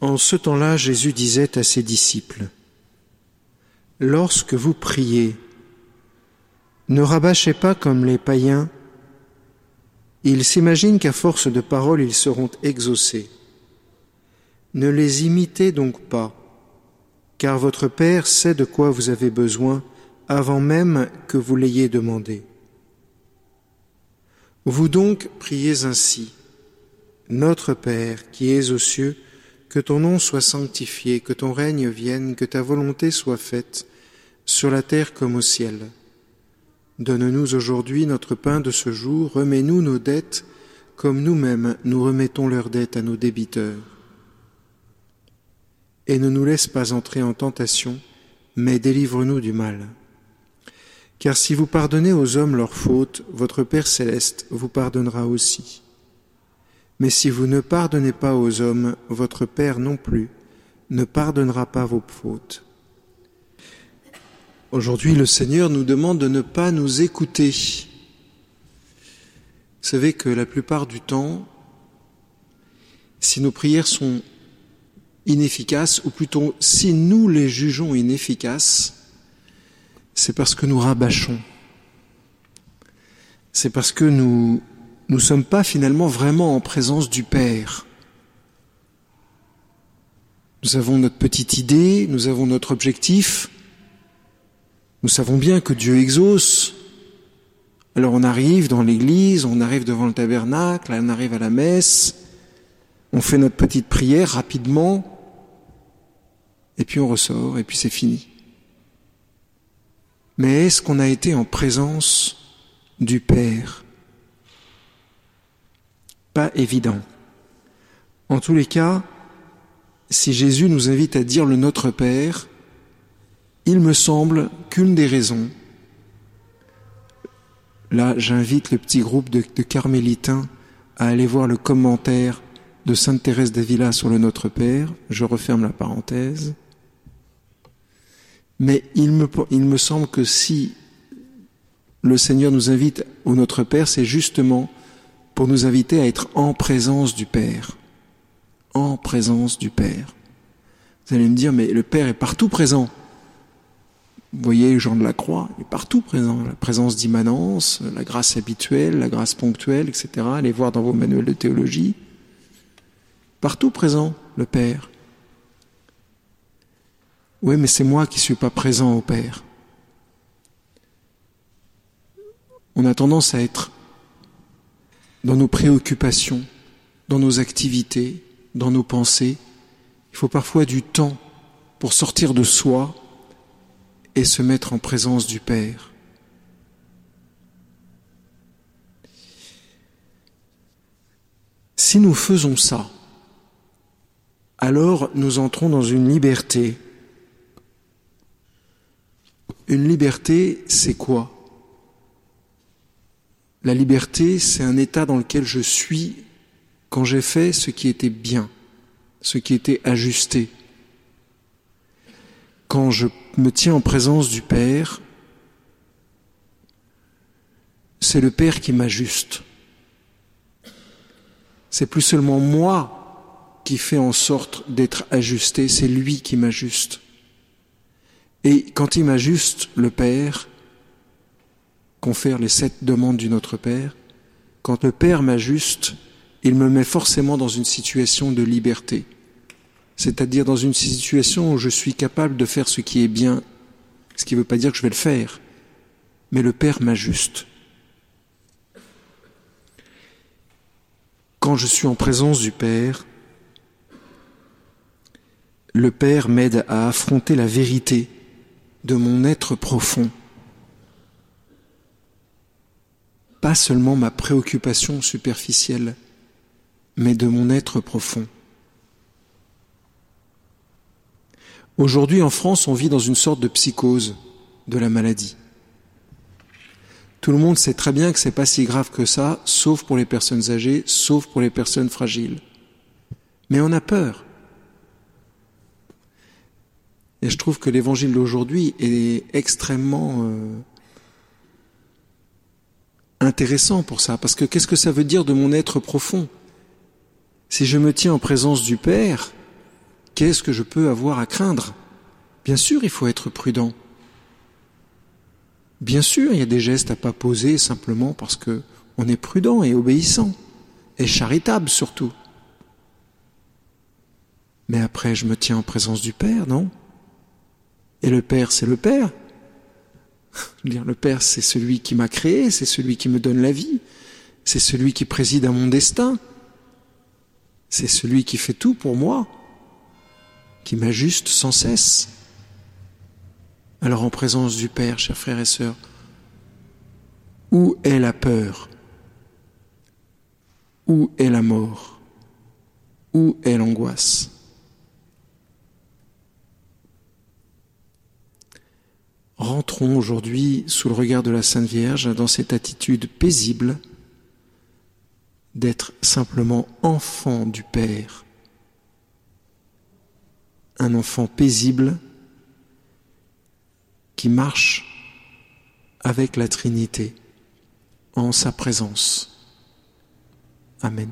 En ce temps-là, Jésus disait à ses disciples, Lorsque vous priez, ne rabâchez pas comme les païens. Ils s'imaginent qu'à force de paroles ils seront exaucés. Ne les imitez donc pas, car votre Père sait de quoi vous avez besoin avant même que vous l'ayez demandé. Vous donc priez ainsi. Notre Père qui es aux cieux, que ton nom soit sanctifié, que ton règne vienne, que ta volonté soit faite, sur la terre comme au ciel. Donne-nous aujourd'hui notre pain de ce jour, remets-nous nos dettes, comme nous-mêmes nous remettons leurs dettes à nos débiteurs. Et ne nous laisse pas entrer en tentation, mais délivre-nous du mal. Car si vous pardonnez aux hommes leurs fautes, votre Père céleste vous pardonnera aussi. Mais si vous ne pardonnez pas aux hommes, votre Père non plus ne pardonnera pas vos fautes. Aujourd'hui, le Seigneur nous demande de ne pas nous écouter. Vous savez que la plupart du temps, si nos prières sont inefficaces, ou plutôt si nous les jugeons inefficaces, c'est parce que nous rabâchons. C'est parce que nous nous ne sommes pas finalement vraiment en présence du Père. Nous avons notre petite idée, nous avons notre objectif, nous savons bien que Dieu exauce. Alors on arrive dans l'église, on arrive devant le tabernacle, on arrive à la messe, on fait notre petite prière rapidement, et puis on ressort, et puis c'est fini. Mais est-ce qu'on a été en présence du Père? Pas évident. En tous les cas, si Jésus nous invite à dire le Notre Père, il me semble qu'une des raisons, là j'invite le petit groupe de, carmélitains à aller voir le commentaire de Sainte Thérèse d'Avila sur le Notre Père, je referme la parenthèse, mais il me, il me semble que si le Seigneur nous invite au Notre Père, c'est justement pour nous inviter à être en présence du Père. En présence du Père. Vous allez me dire, mais le Père est partout présent. Vous voyez Jean de la Croix, il est partout présent. La présence d'immanence, la grâce habituelle, la grâce ponctuelle, etc. Allez voir dans vos manuels de théologie. Partout présent, le Père. Oui, mais c'est moi qui ne suis pas présent au Père. On a tendance à être dans nos préoccupations, dans nos activités, dans nos pensées. Il faut parfois du temps pour sortir de soi et se mettre en présence du Père. Si nous faisons ça, alors nous entrons dans une liberté. Une liberté, c'est quoi? La liberté, c'est un état dans lequel je suis quand j'ai fait ce qui était bien, ce qui était ajusté. Quand je me tiens en présence du Père, c'est le Père qui m'ajuste. C'est plus seulement moi qui fais en sorte d'être ajusté, c'est lui qui m'ajuste. Et quand il m'ajuste, le Père, confère les sept demandes du Notre Père, quand le Père m'ajuste, il me met forcément dans une situation de liberté, c'est-à-dire dans une situation où je suis capable de faire ce qui est bien, ce qui ne veut pas dire que je vais le faire, mais le Père m'ajuste. Quand je suis en présence du Père, le Père m'aide à affronter la vérité de mon être profond seulement ma préoccupation superficielle, mais de mon être profond. Aujourd'hui, en France, on vit dans une sorte de psychose de la maladie. Tout le monde sait très bien que c'est pas si grave que ça, sauf pour les personnes âgées, sauf pour les personnes fragiles. Mais on a peur. Et je trouve que l'évangile d'aujourd'hui est extrêmement euh, intéressant pour ça, parce que qu'est-ce que ça veut dire de mon être profond? Si je me tiens en présence du Père, qu'est-ce que je peux avoir à craindre? Bien sûr, il faut être prudent. Bien sûr, il y a des gestes à pas poser simplement parce que on est prudent et obéissant et charitable surtout. Mais après, je me tiens en présence du Père, non? Et le Père, c'est le Père. Le Père, c'est celui qui m'a créé, c'est celui qui me donne la vie, c'est celui qui préside à mon destin, c'est celui qui fait tout pour moi, qui m'ajuste sans cesse. Alors en présence du Père, chers frères et sœurs, où est la peur? Où est la mort? Où est l'angoisse? Rentrons aujourd'hui sous le regard de la Sainte Vierge dans cette attitude paisible d'être simplement enfant du Père, un enfant paisible qui marche avec la Trinité en sa présence. Amen.